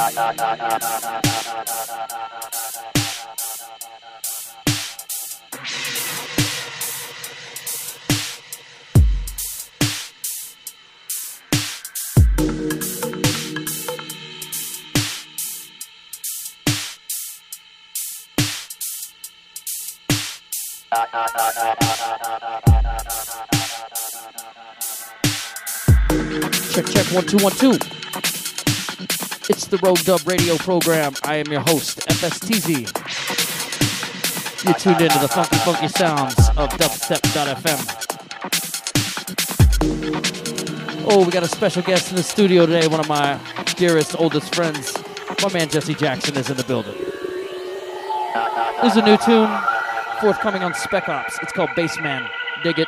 Check, check, one, two, one, two. It's the Rogue Dub Radio program. I am your host, FSTZ. You're tuned into the funky, funky sounds of dubstep.fm. Oh, we got a special guest in the studio today, one of my dearest, oldest friends. My man Jesse Jackson is in the building. This is a new tune forthcoming on Spec Ops. It's called Bassman. Dig it.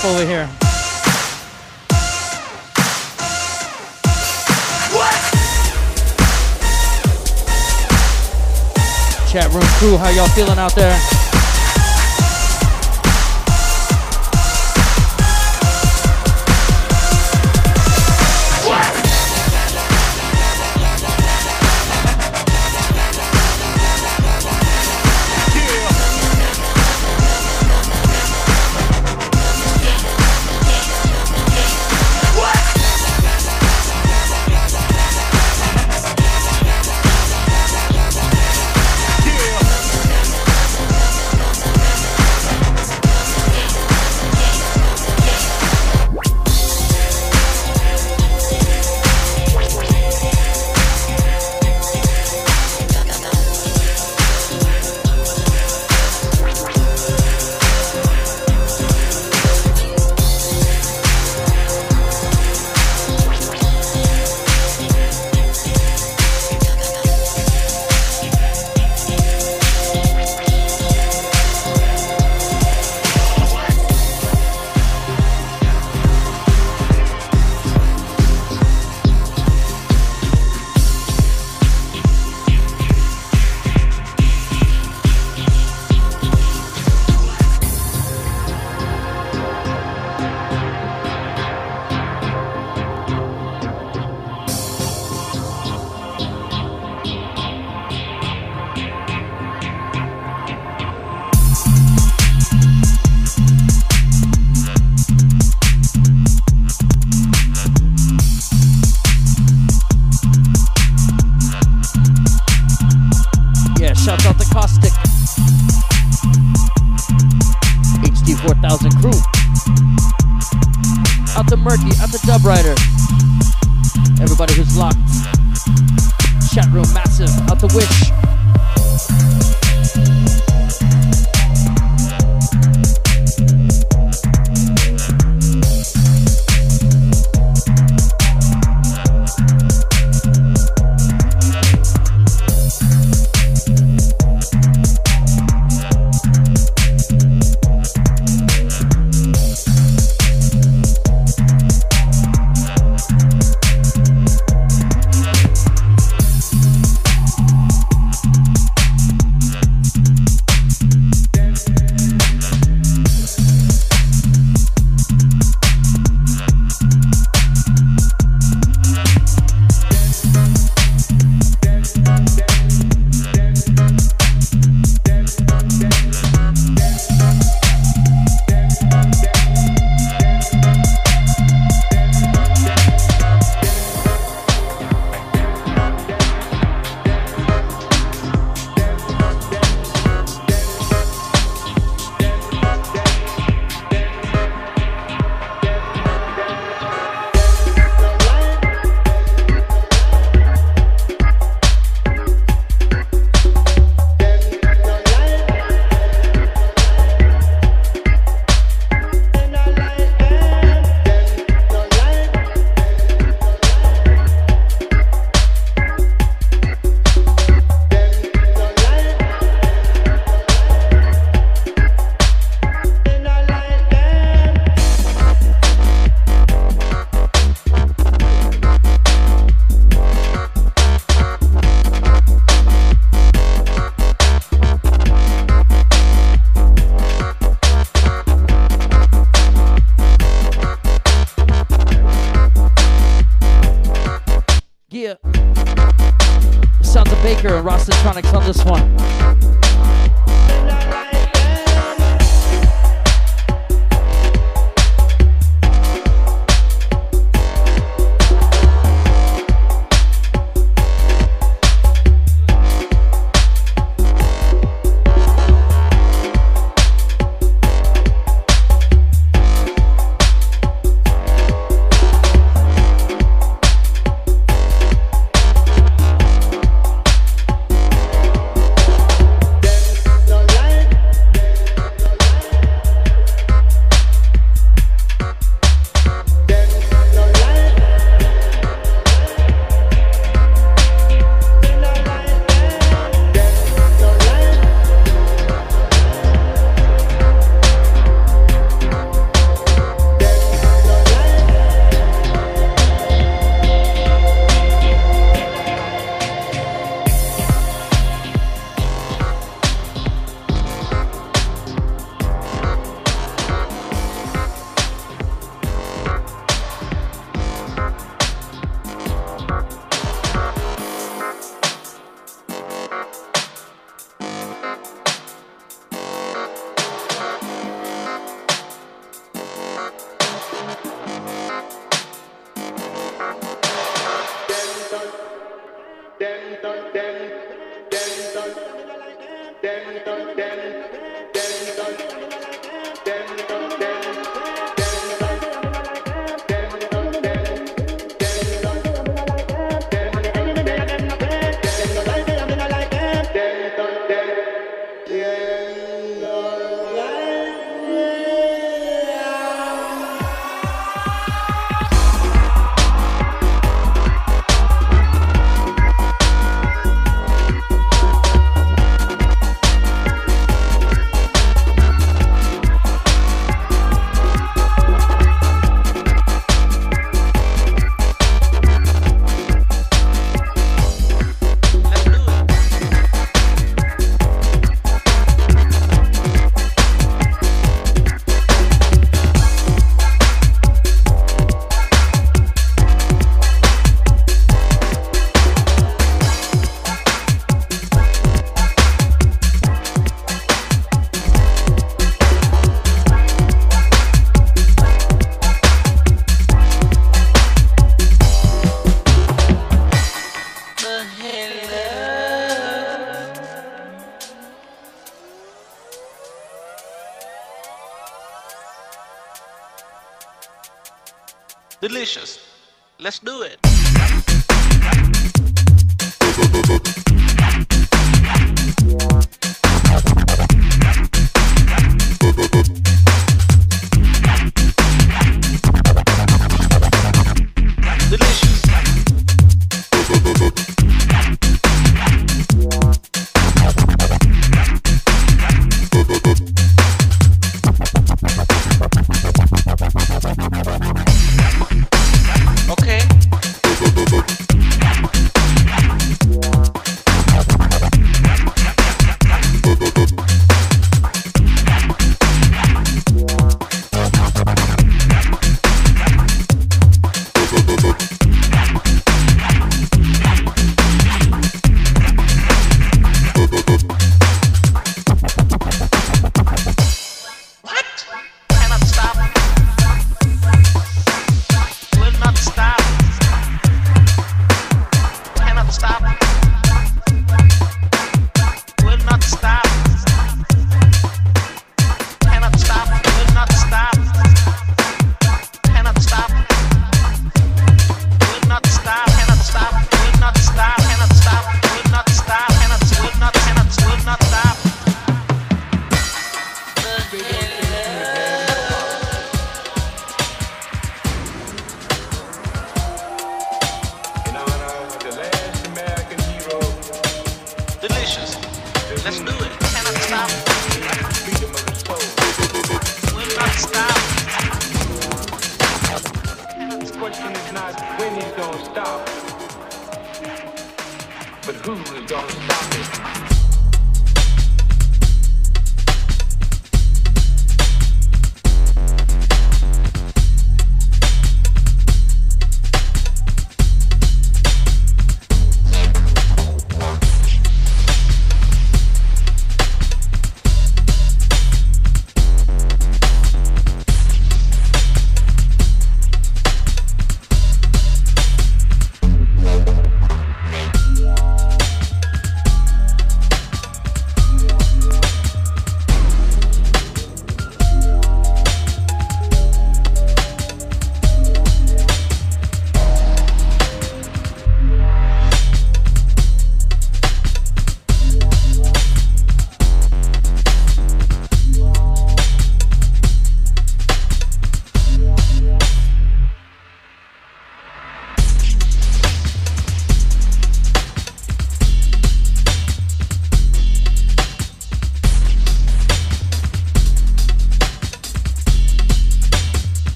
Up over here. Chat room crew, how y'all feeling out there?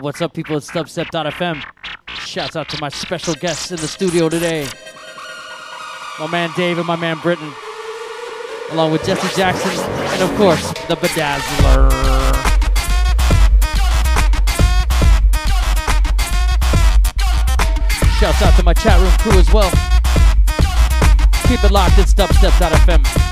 What's up, people? It's dubstep.fm. Shouts out to my special guests in the studio today. My man Dave and my man Britton. along with Jesse Jackson, and of course, the Bedazzler. Shouts out to my chat room crew as well. Keep it locked at dubstep.fm.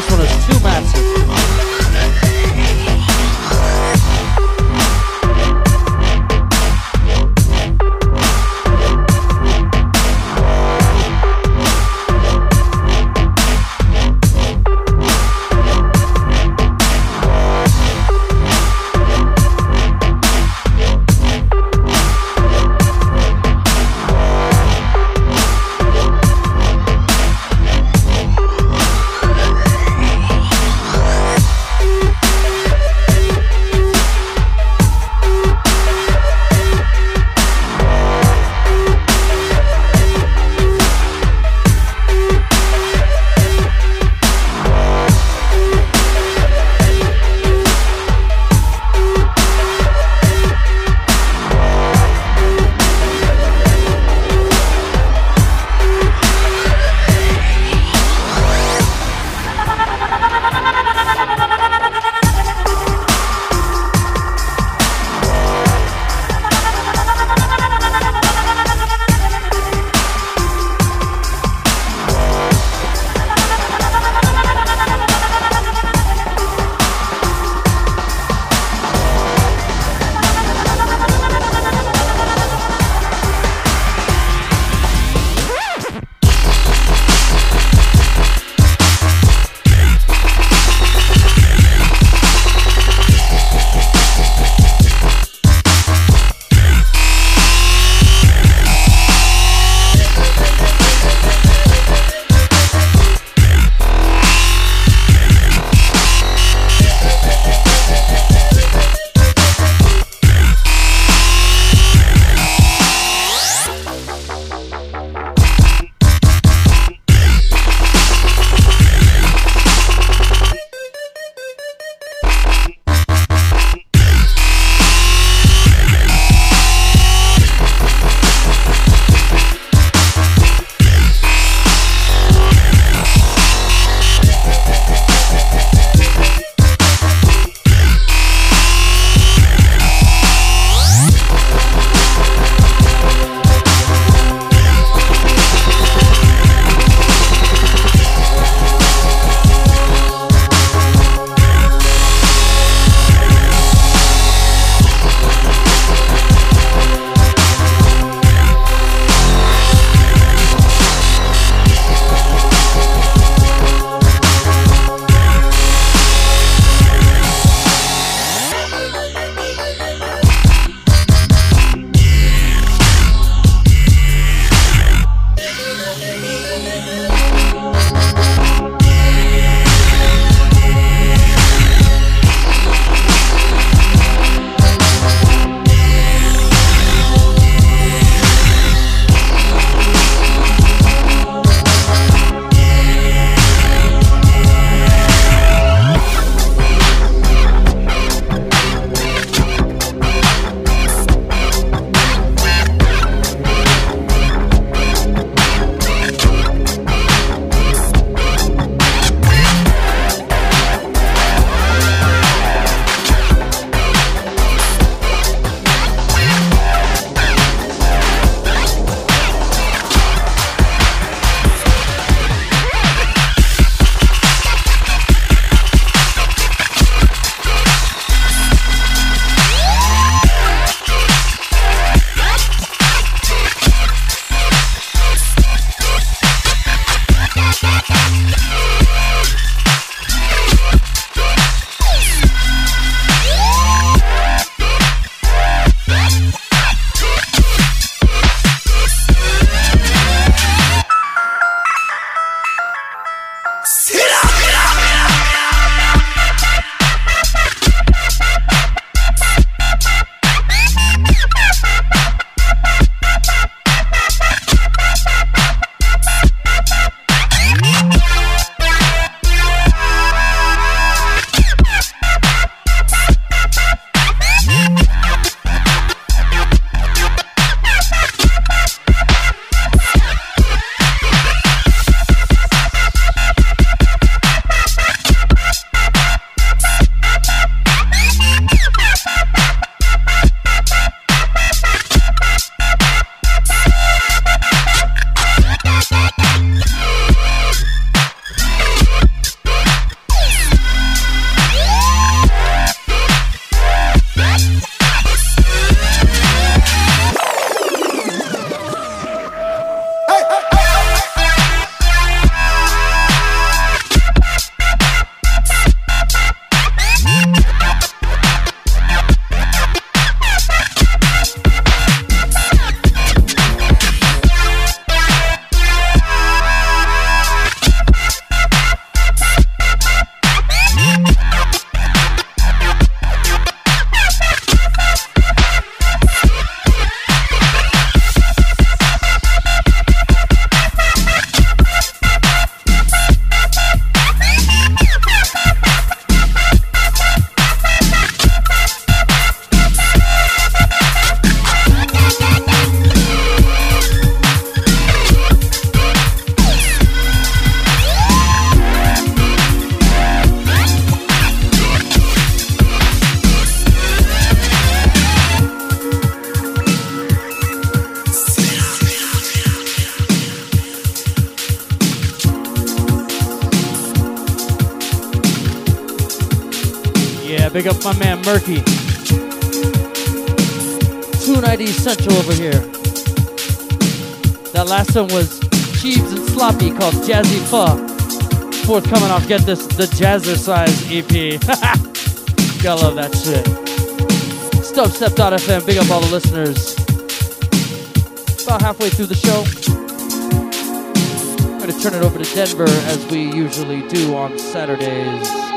this one is too massive. Jazzy Fuh. Forthcoming off Get This, the Jazzercise EP. Gotta love that shit. Dubstep.fm, big up all the listeners. About halfway through the show. I'm gonna turn it over to Denver as we usually do on Saturdays.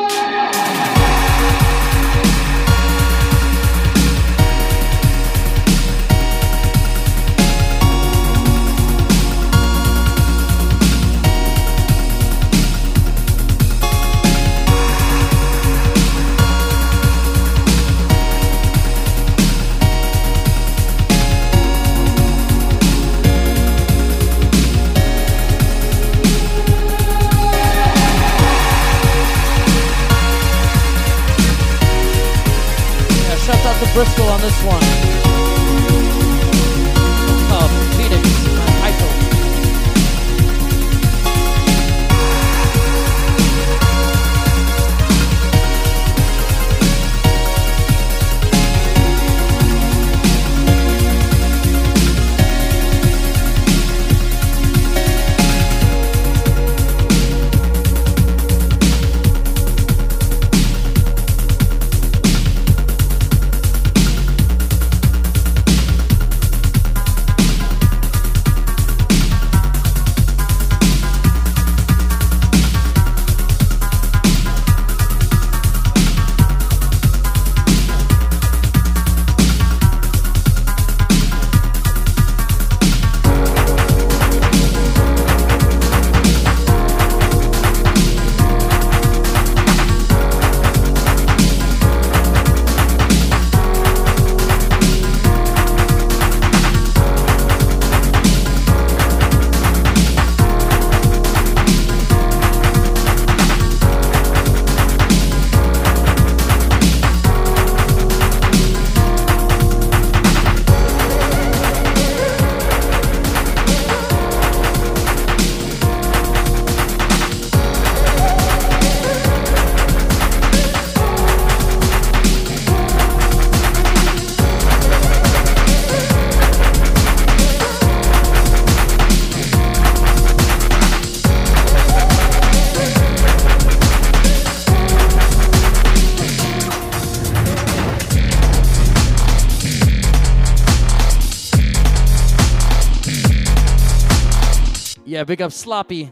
big up Sloppy.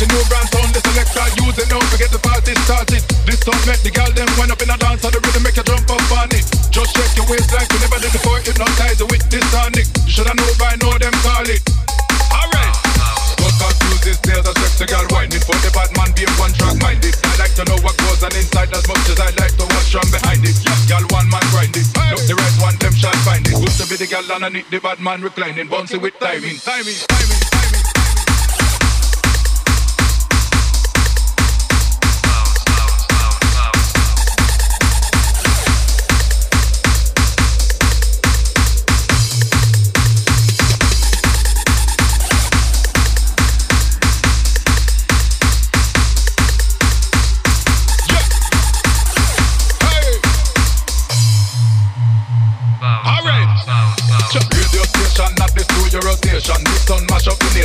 The new brand sound, the selector, use it now to get the party started. This song make the girl them wind up in a dance, and the rhythm make you jump up on it. Just shake your waist like you never did before, hypnotize with this tonic. You shoulda know by now them call it. Alright. Don't confuse this nails and sex the girl whining for the bad man be one track minded. I like to know what goes on inside as much as I like to watch from behind it. Yeah, girl, one man grinding. Hey. Look the right one, them shall find it. Good to be the girl underneath the bad man reclining, bouncing with timing, timing, timing.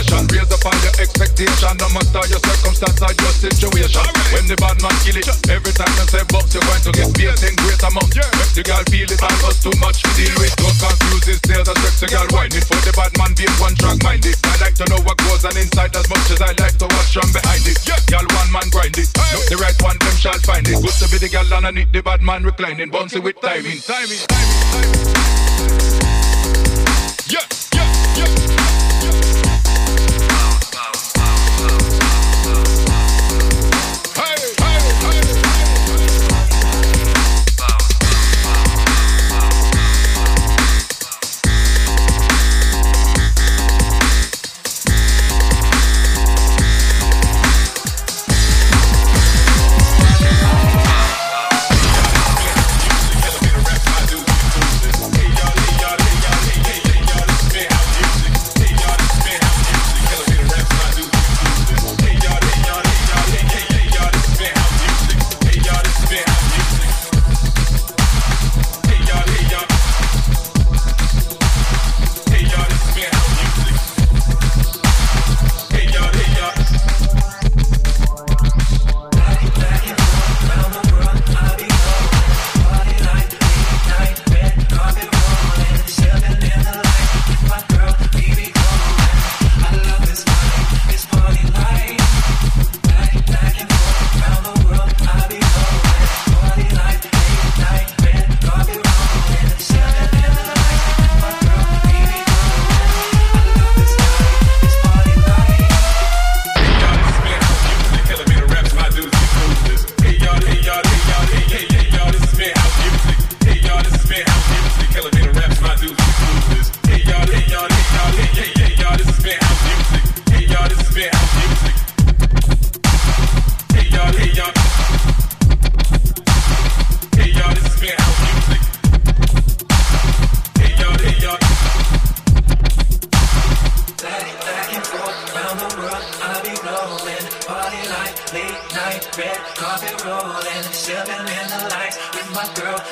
vibration Raise up all your expectation. No matter your circumstance or your situation. Right. When the bad man kill it Every time you say box You're going to get beat in great amount. Yeah. Make the girl feel it I was too much to deal with. Don't confuse this There's a sex the girl whining For the bad man being one track minded. I like to know what goes on inside As much as I like to watch from behind it. Yeah. Y'all one man grind it. Hey. Look, the right one them shall find it. Good to be the girl underneath The bad man reclining. Bouncy with timing Timing, timing, timing, timing. Yeah, yeah.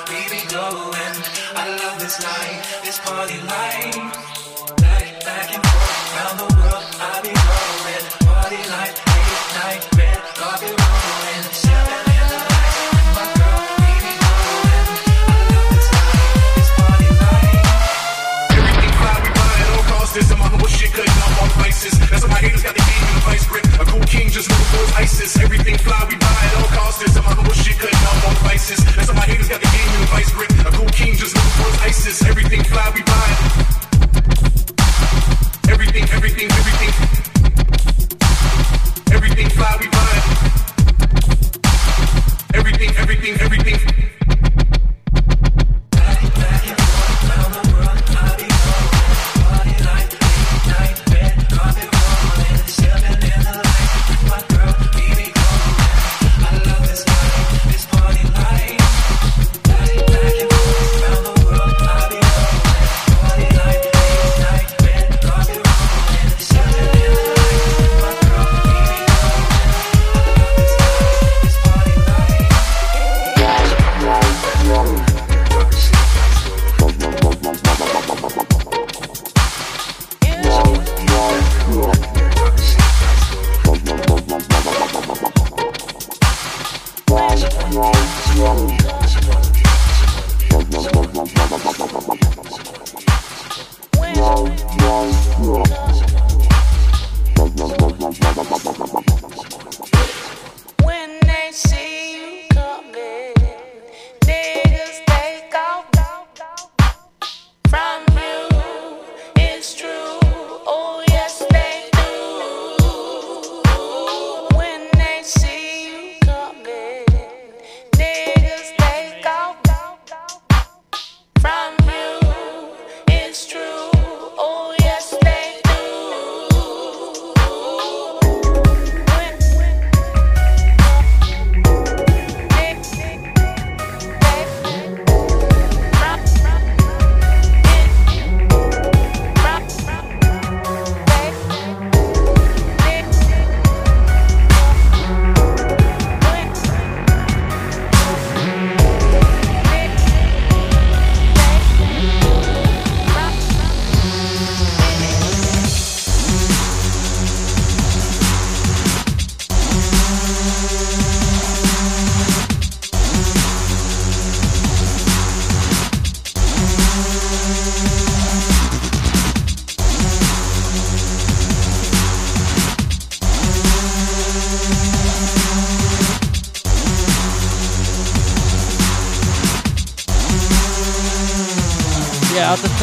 we be going. I love this night, this party life. Back, back and forth, around the world, I be going. Party life, late night, red carpet rolling. My girl, we be glowing. I love this night, this party life. We buy places. That's why my haters got the game in the vice grip. A cool king just knew it was ISIS. Everything fly, we buy at all costs. This some honorable shit cutting off on prices. That's why my haters got the game in the vice grip. A cool king just knew it was ISIS. Everything fly, we buy. Everything, everything, everything. Everything fly, we buy. Everything, everything, everything.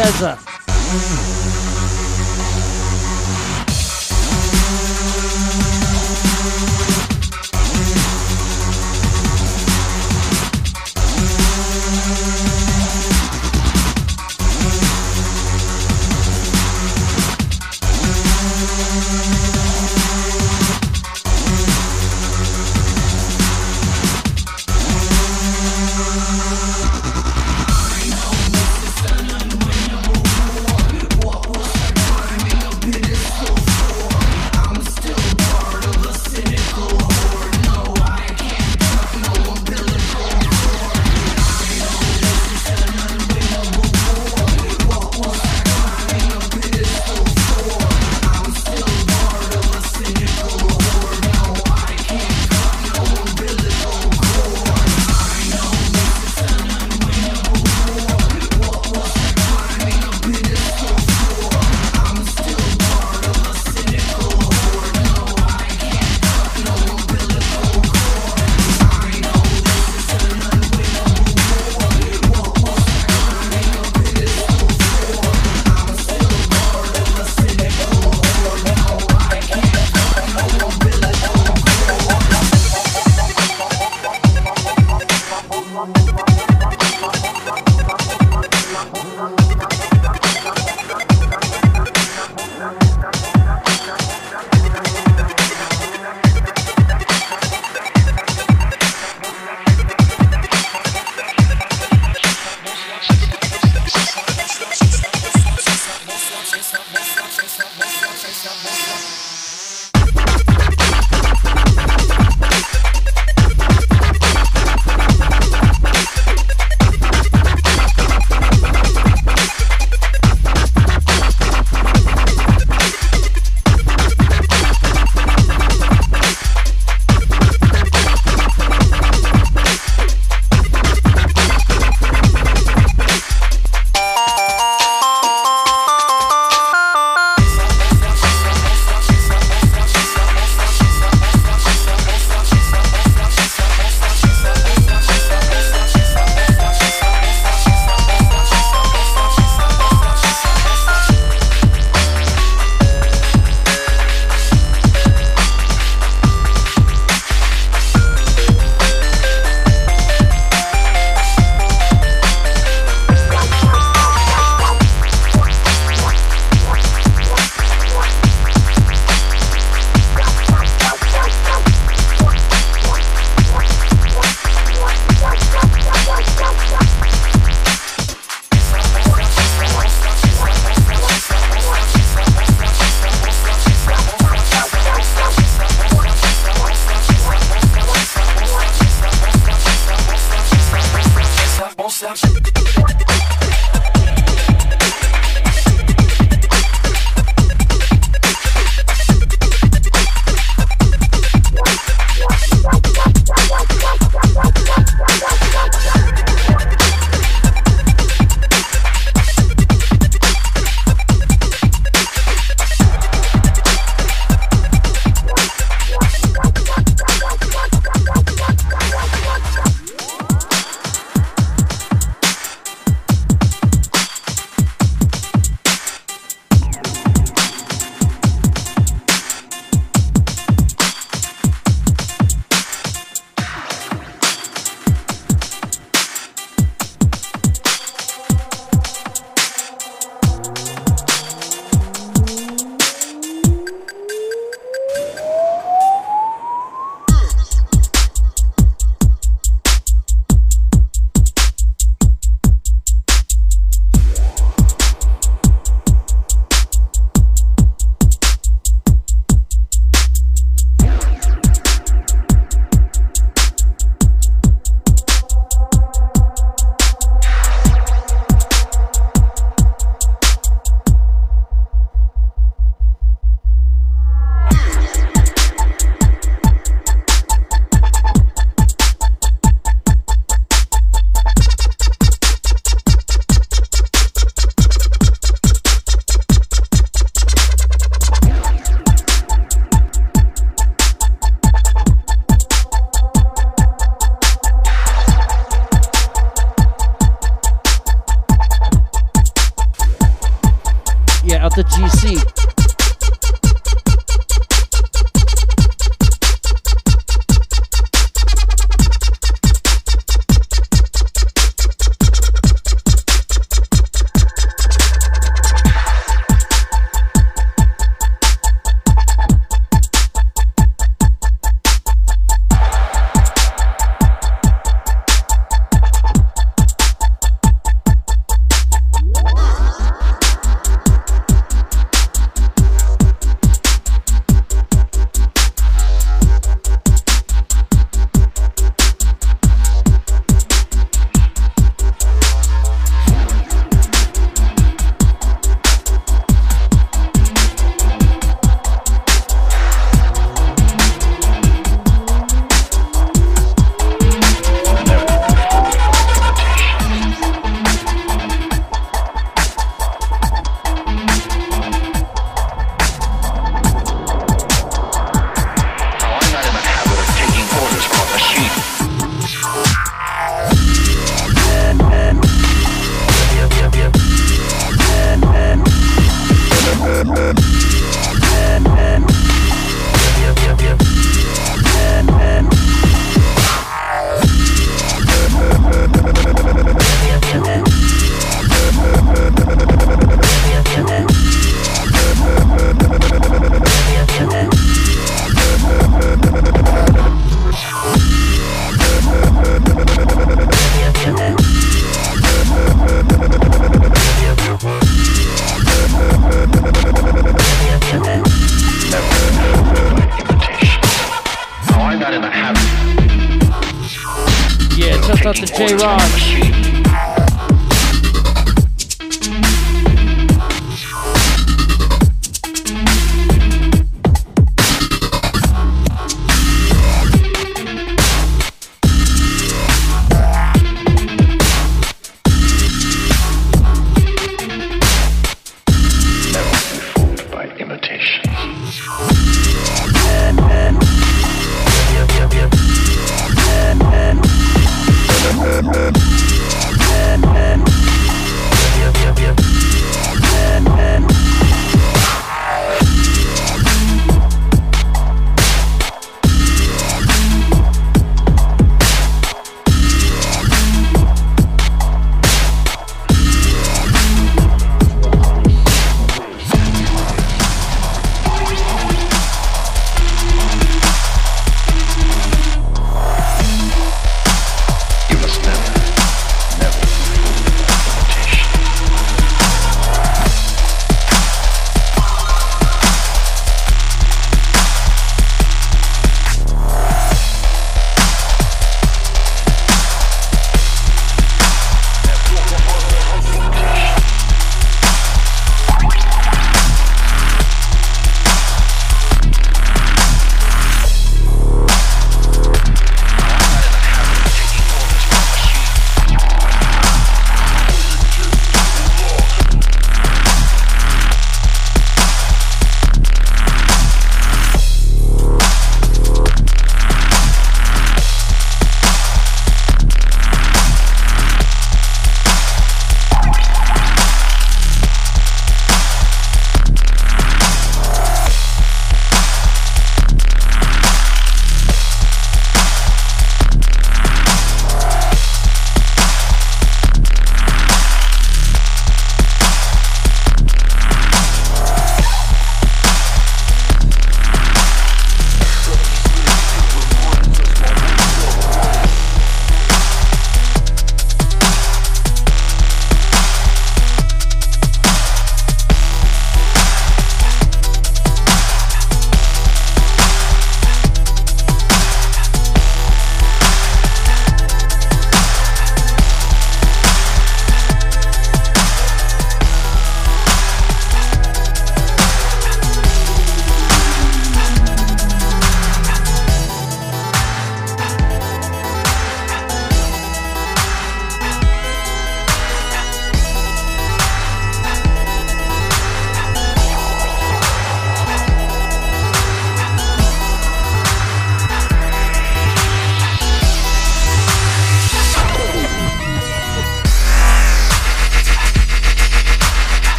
Sensor.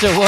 Tesla, that uh,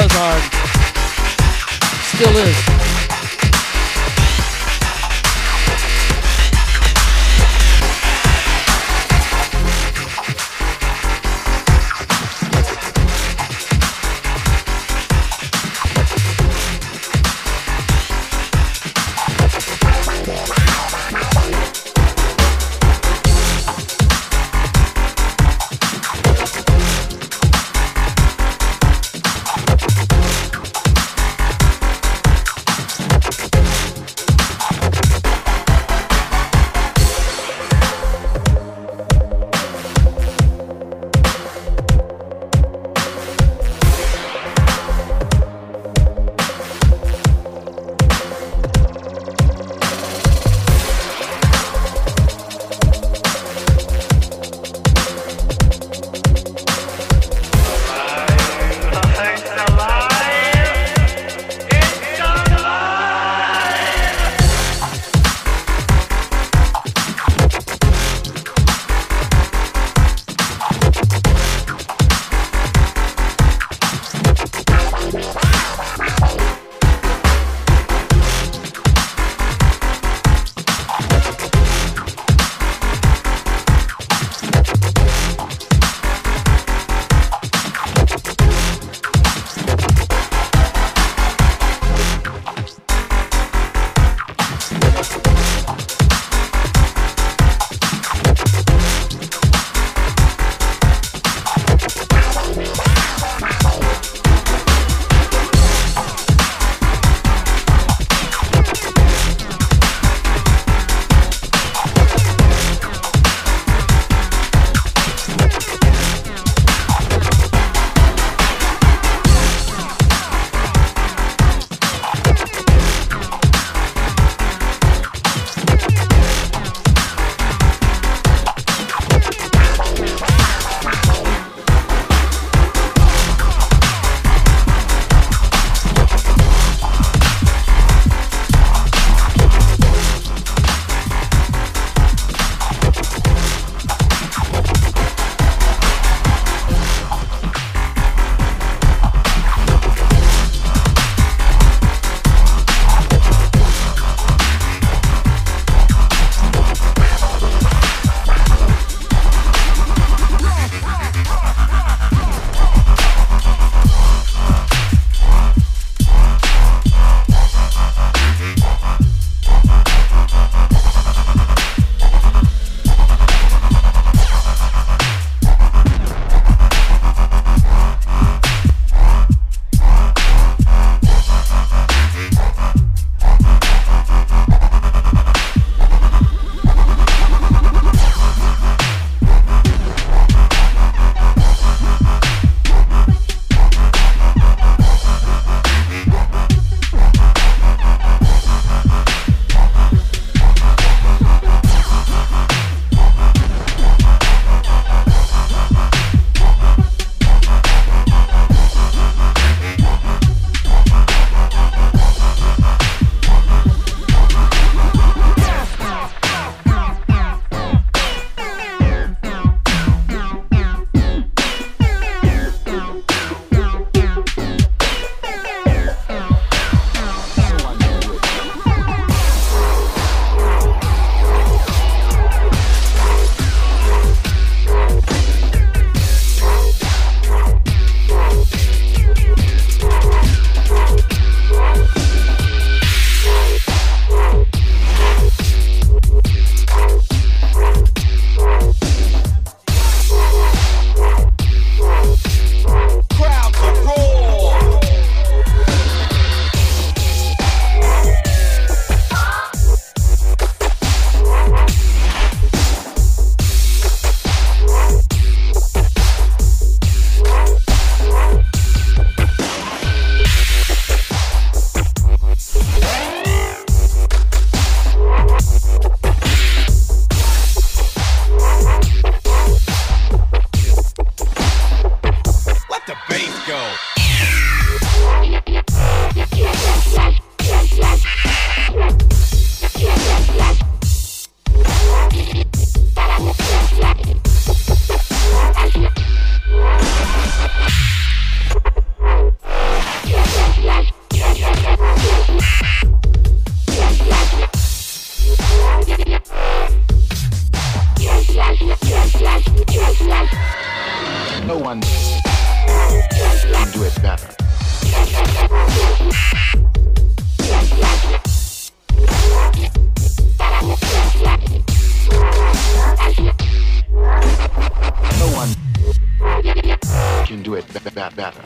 better,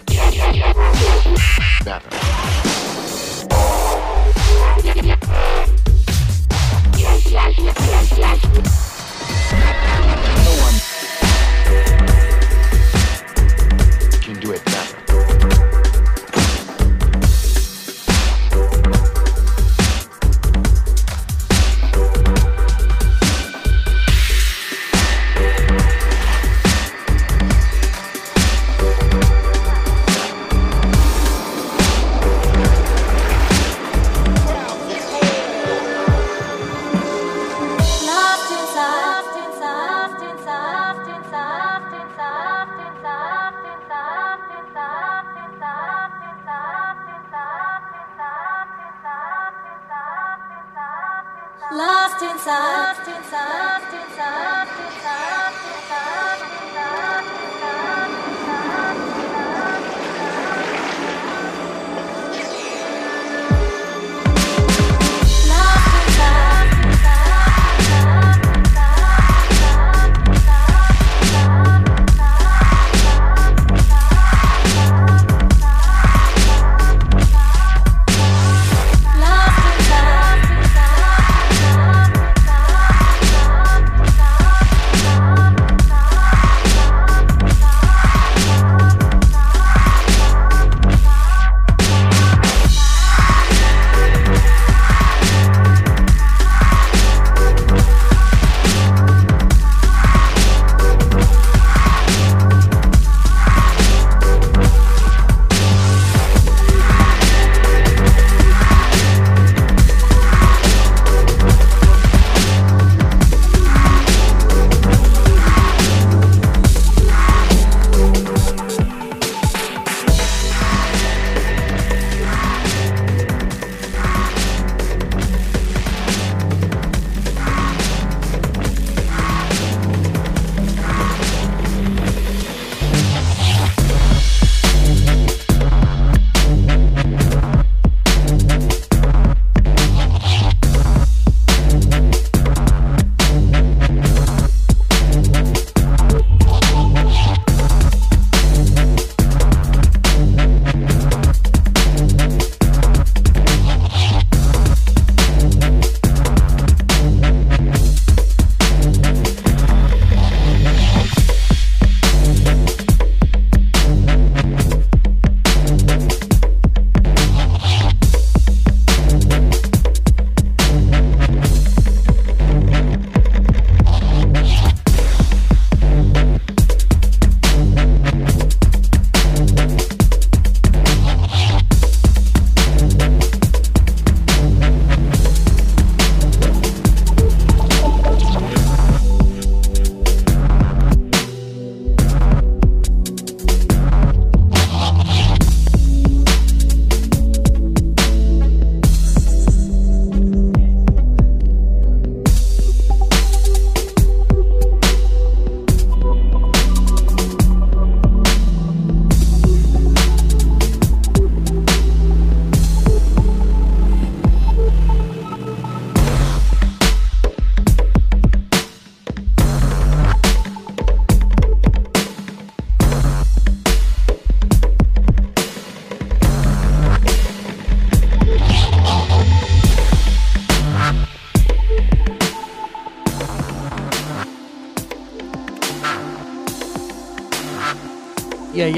better.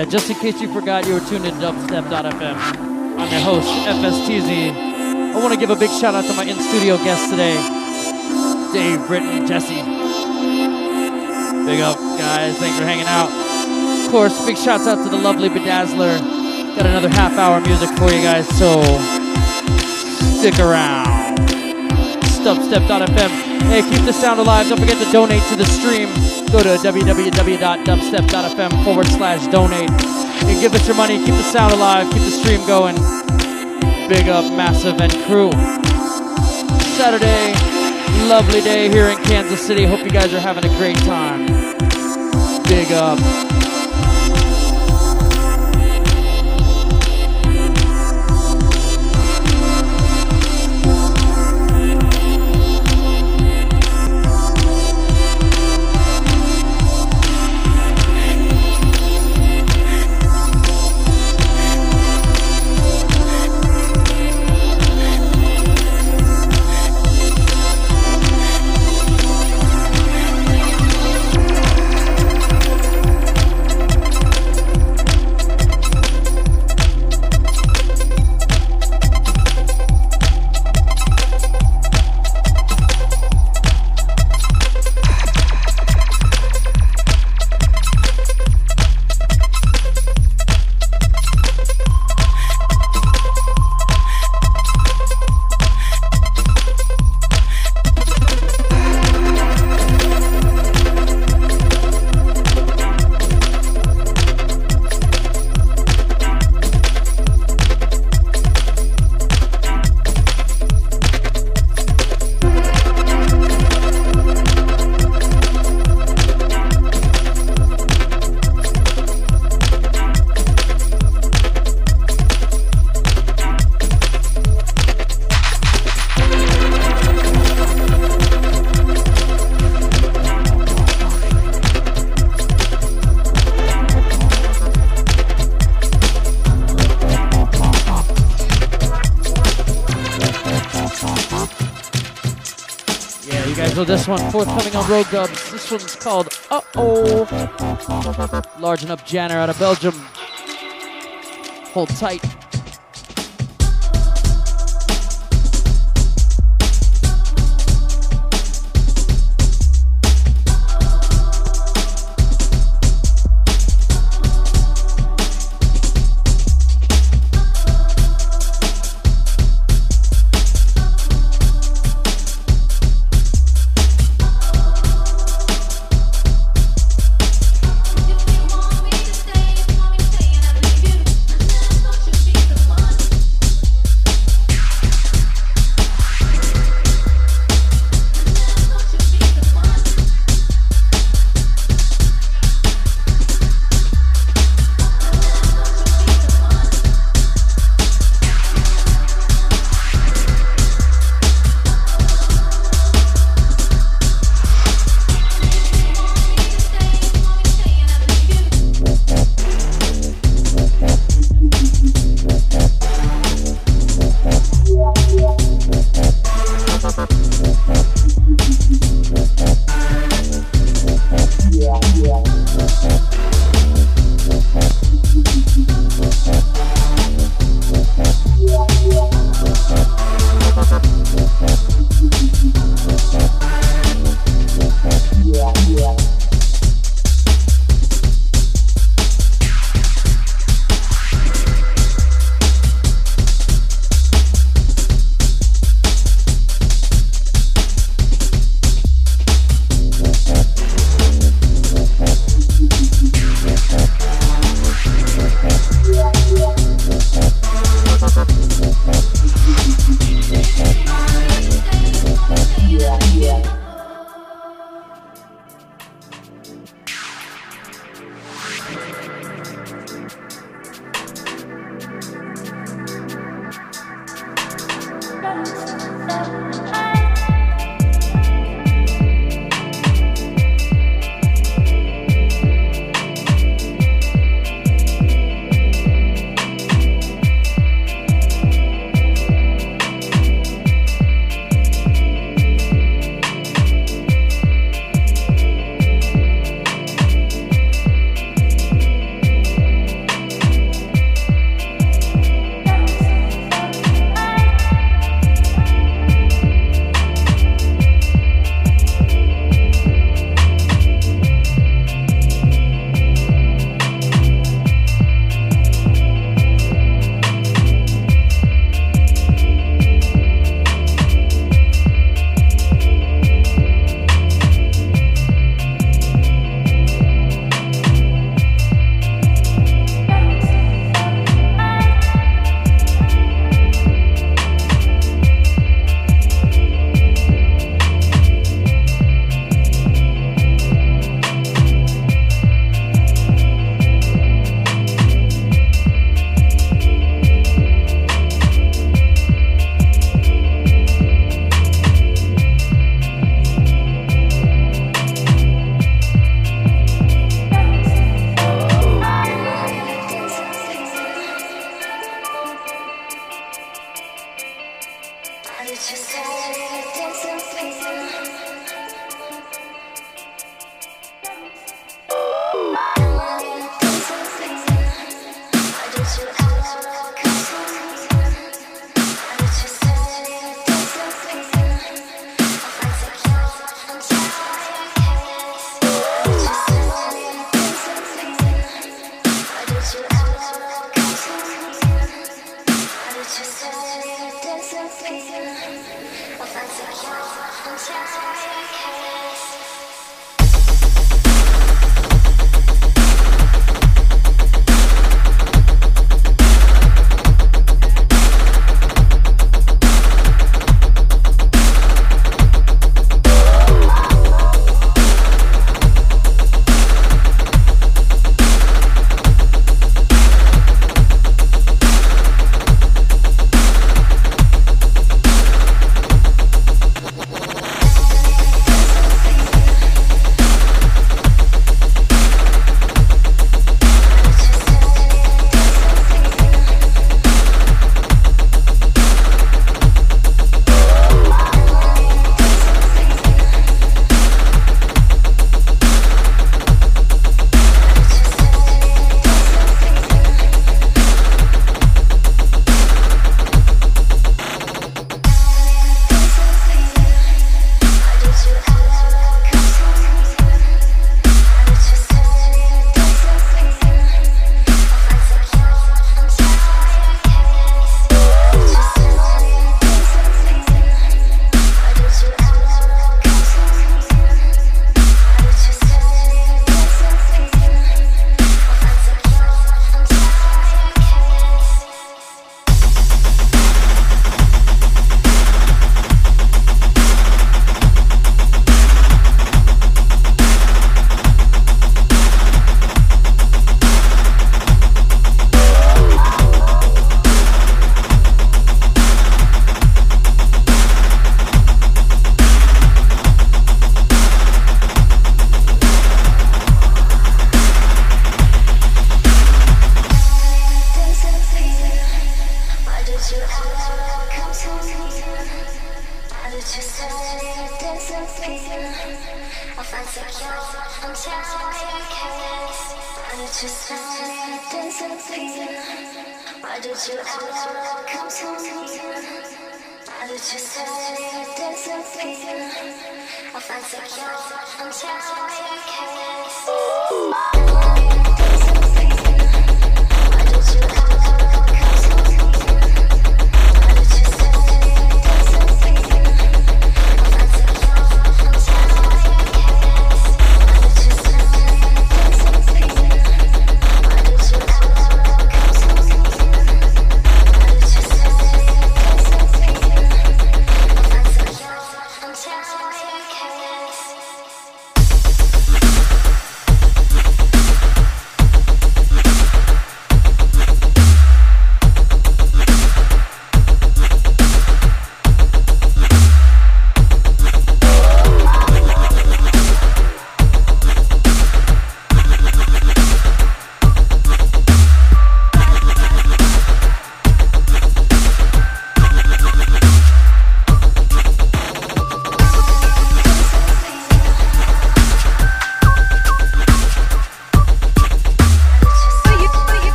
Yeah, just in case you forgot, you were tuned to dubstep.fm. I'm your host, FSTZ. I want to give a big shout out to my in studio guests today Dave, Britton, Jesse. Big up, guys. Thanks for hanging out. Of course, big shouts out to the lovely Bedazzler. Got another half hour music for you guys, so stick around. Dubstep.fm. Hey, keep the sound alive. Don't forget to donate to the stream. Go to www.dubstep.fm forward slash donate and give us your money. Keep the sound alive. Keep the stream going. Big up Massive and crew. Saturday, lovely day here in Kansas City. Hope you guys are having a great time. Big up. This one forthcoming on Road Dubs. This one's called Uh Oh. Large enough Janner out of Belgium. Hold tight.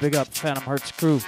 Big up Phantom Hearts crew.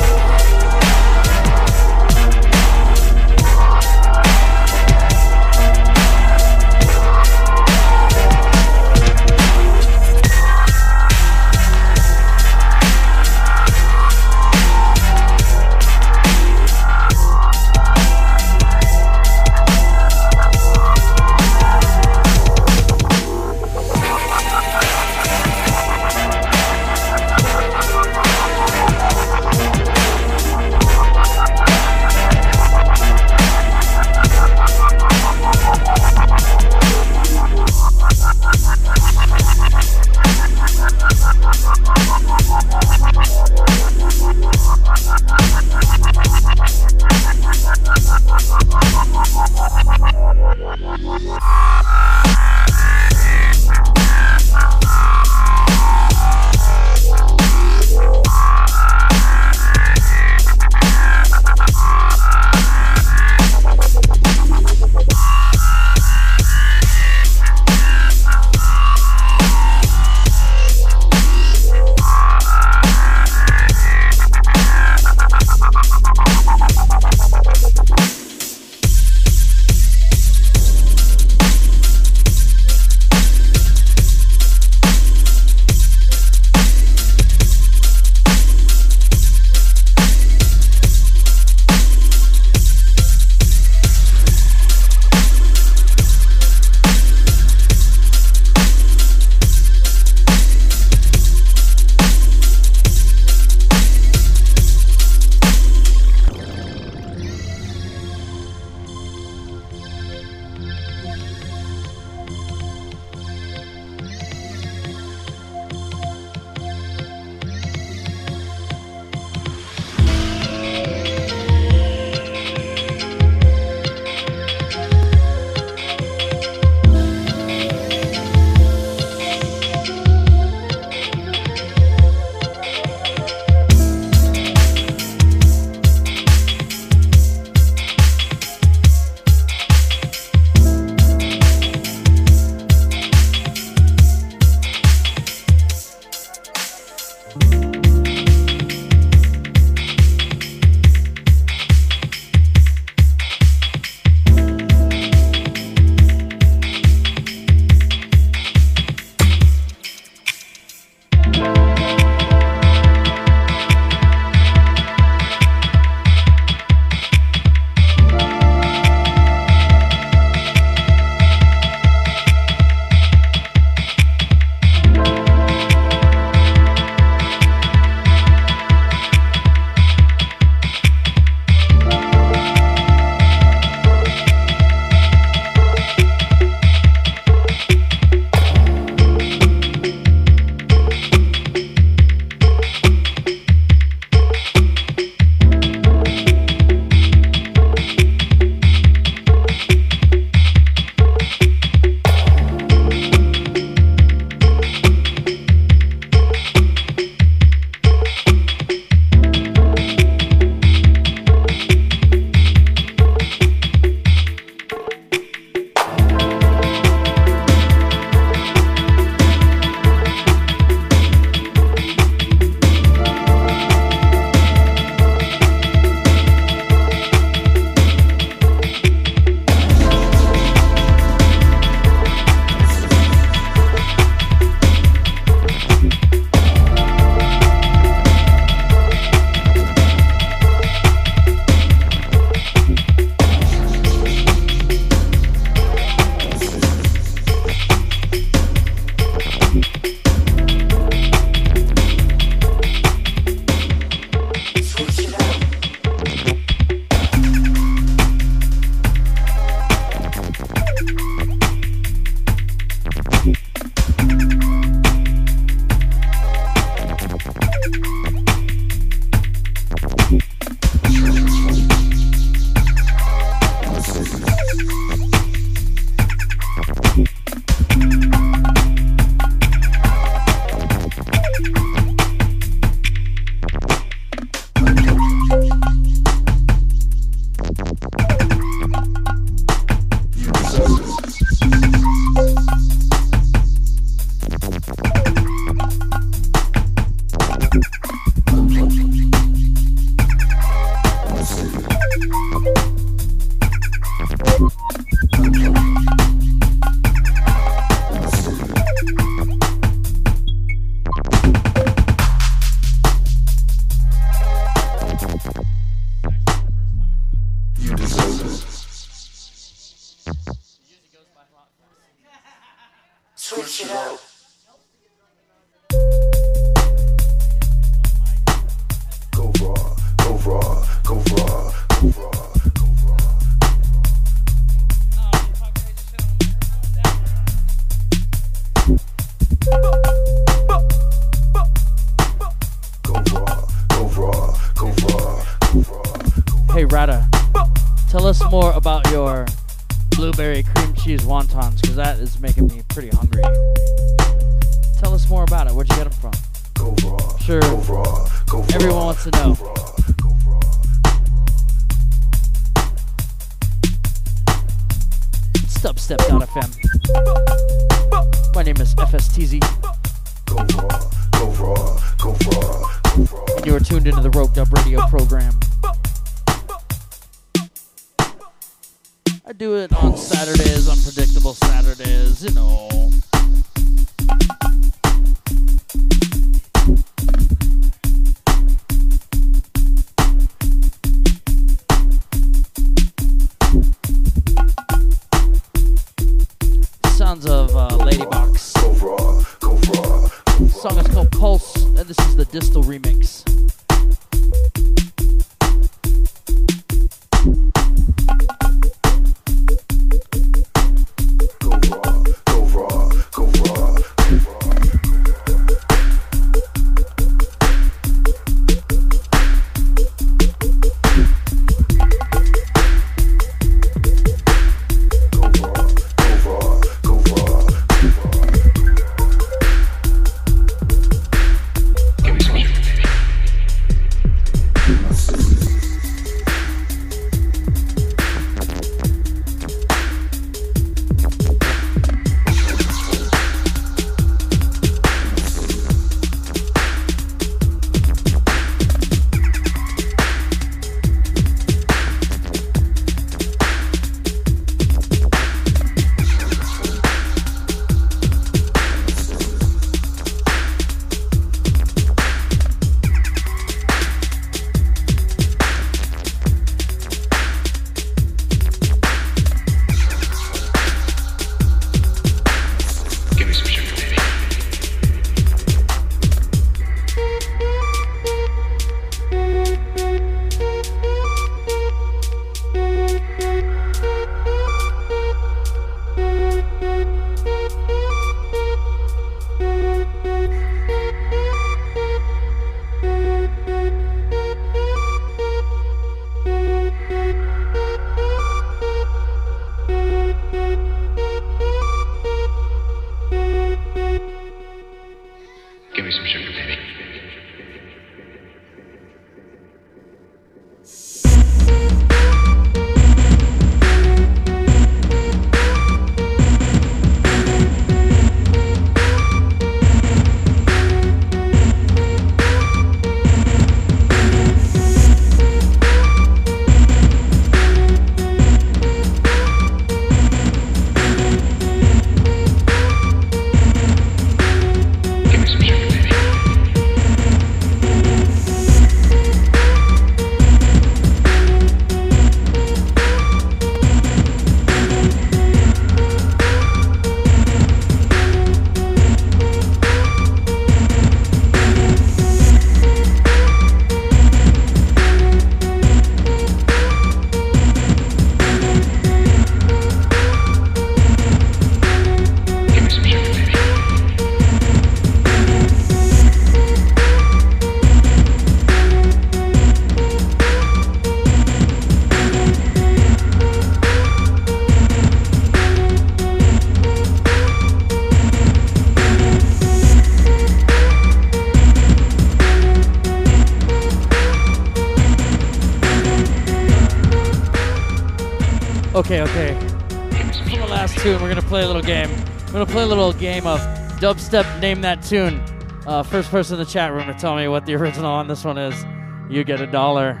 For the last tune, we're gonna play a little game. We're gonna play a little game of dubstep. Name that tune. Uh, first person in the chat room to tell me what the original on this one is, you get a dollar.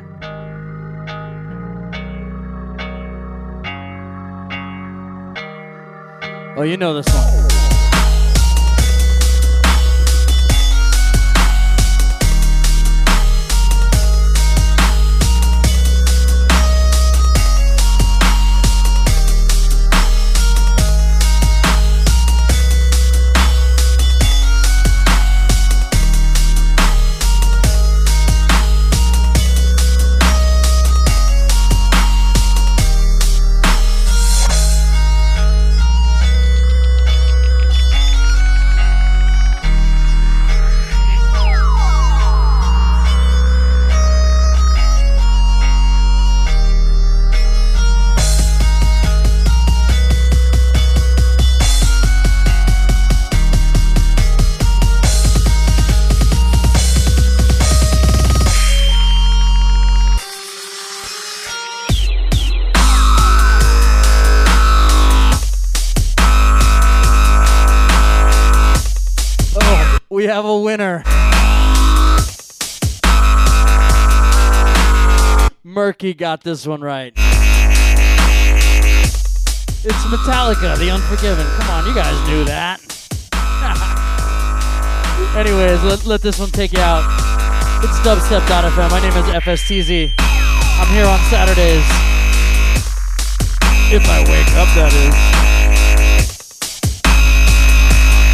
Oh, you know this one. Murky got this one right. It's Metallica, The Unforgiven. Come on, you guys knew that. Anyways, let, let this one take you out. It's dubstep.fm. My name is FSTZ. I'm here on Saturdays. If I wake up, that is.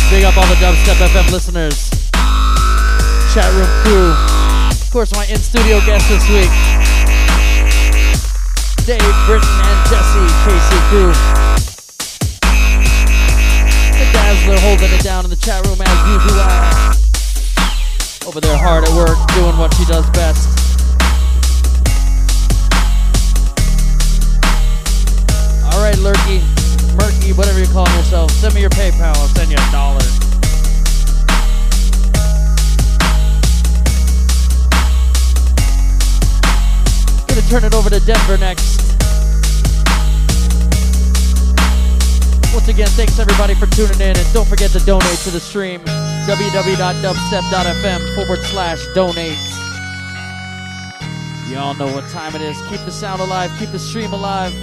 Big up all the Dubstep FM listeners. Chat room crew. Of course, my in studio guest this week. Dave, Britton, and Jesse, KC crew. The Dazzler holding it down in the chat room as usual. Uh, over there hard at work, doing what she does best. All right, Lurky, Murky, whatever you're calling yourself, send me your PayPal. I'll send you a dollar. Gonna turn it over to Denver next. Once again, thanks everybody for tuning in, and don't forget to donate to the stream www.dubstep.fm forward slash donate. Y'all know what time it is. Keep the sound alive, keep the stream alive.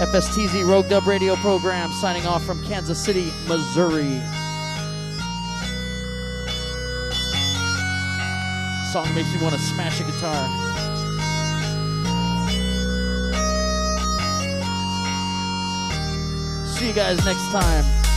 FSTZ Rogue Dub Radio program signing off from Kansas City, Missouri. Song makes you want to smash a guitar. You guys next time.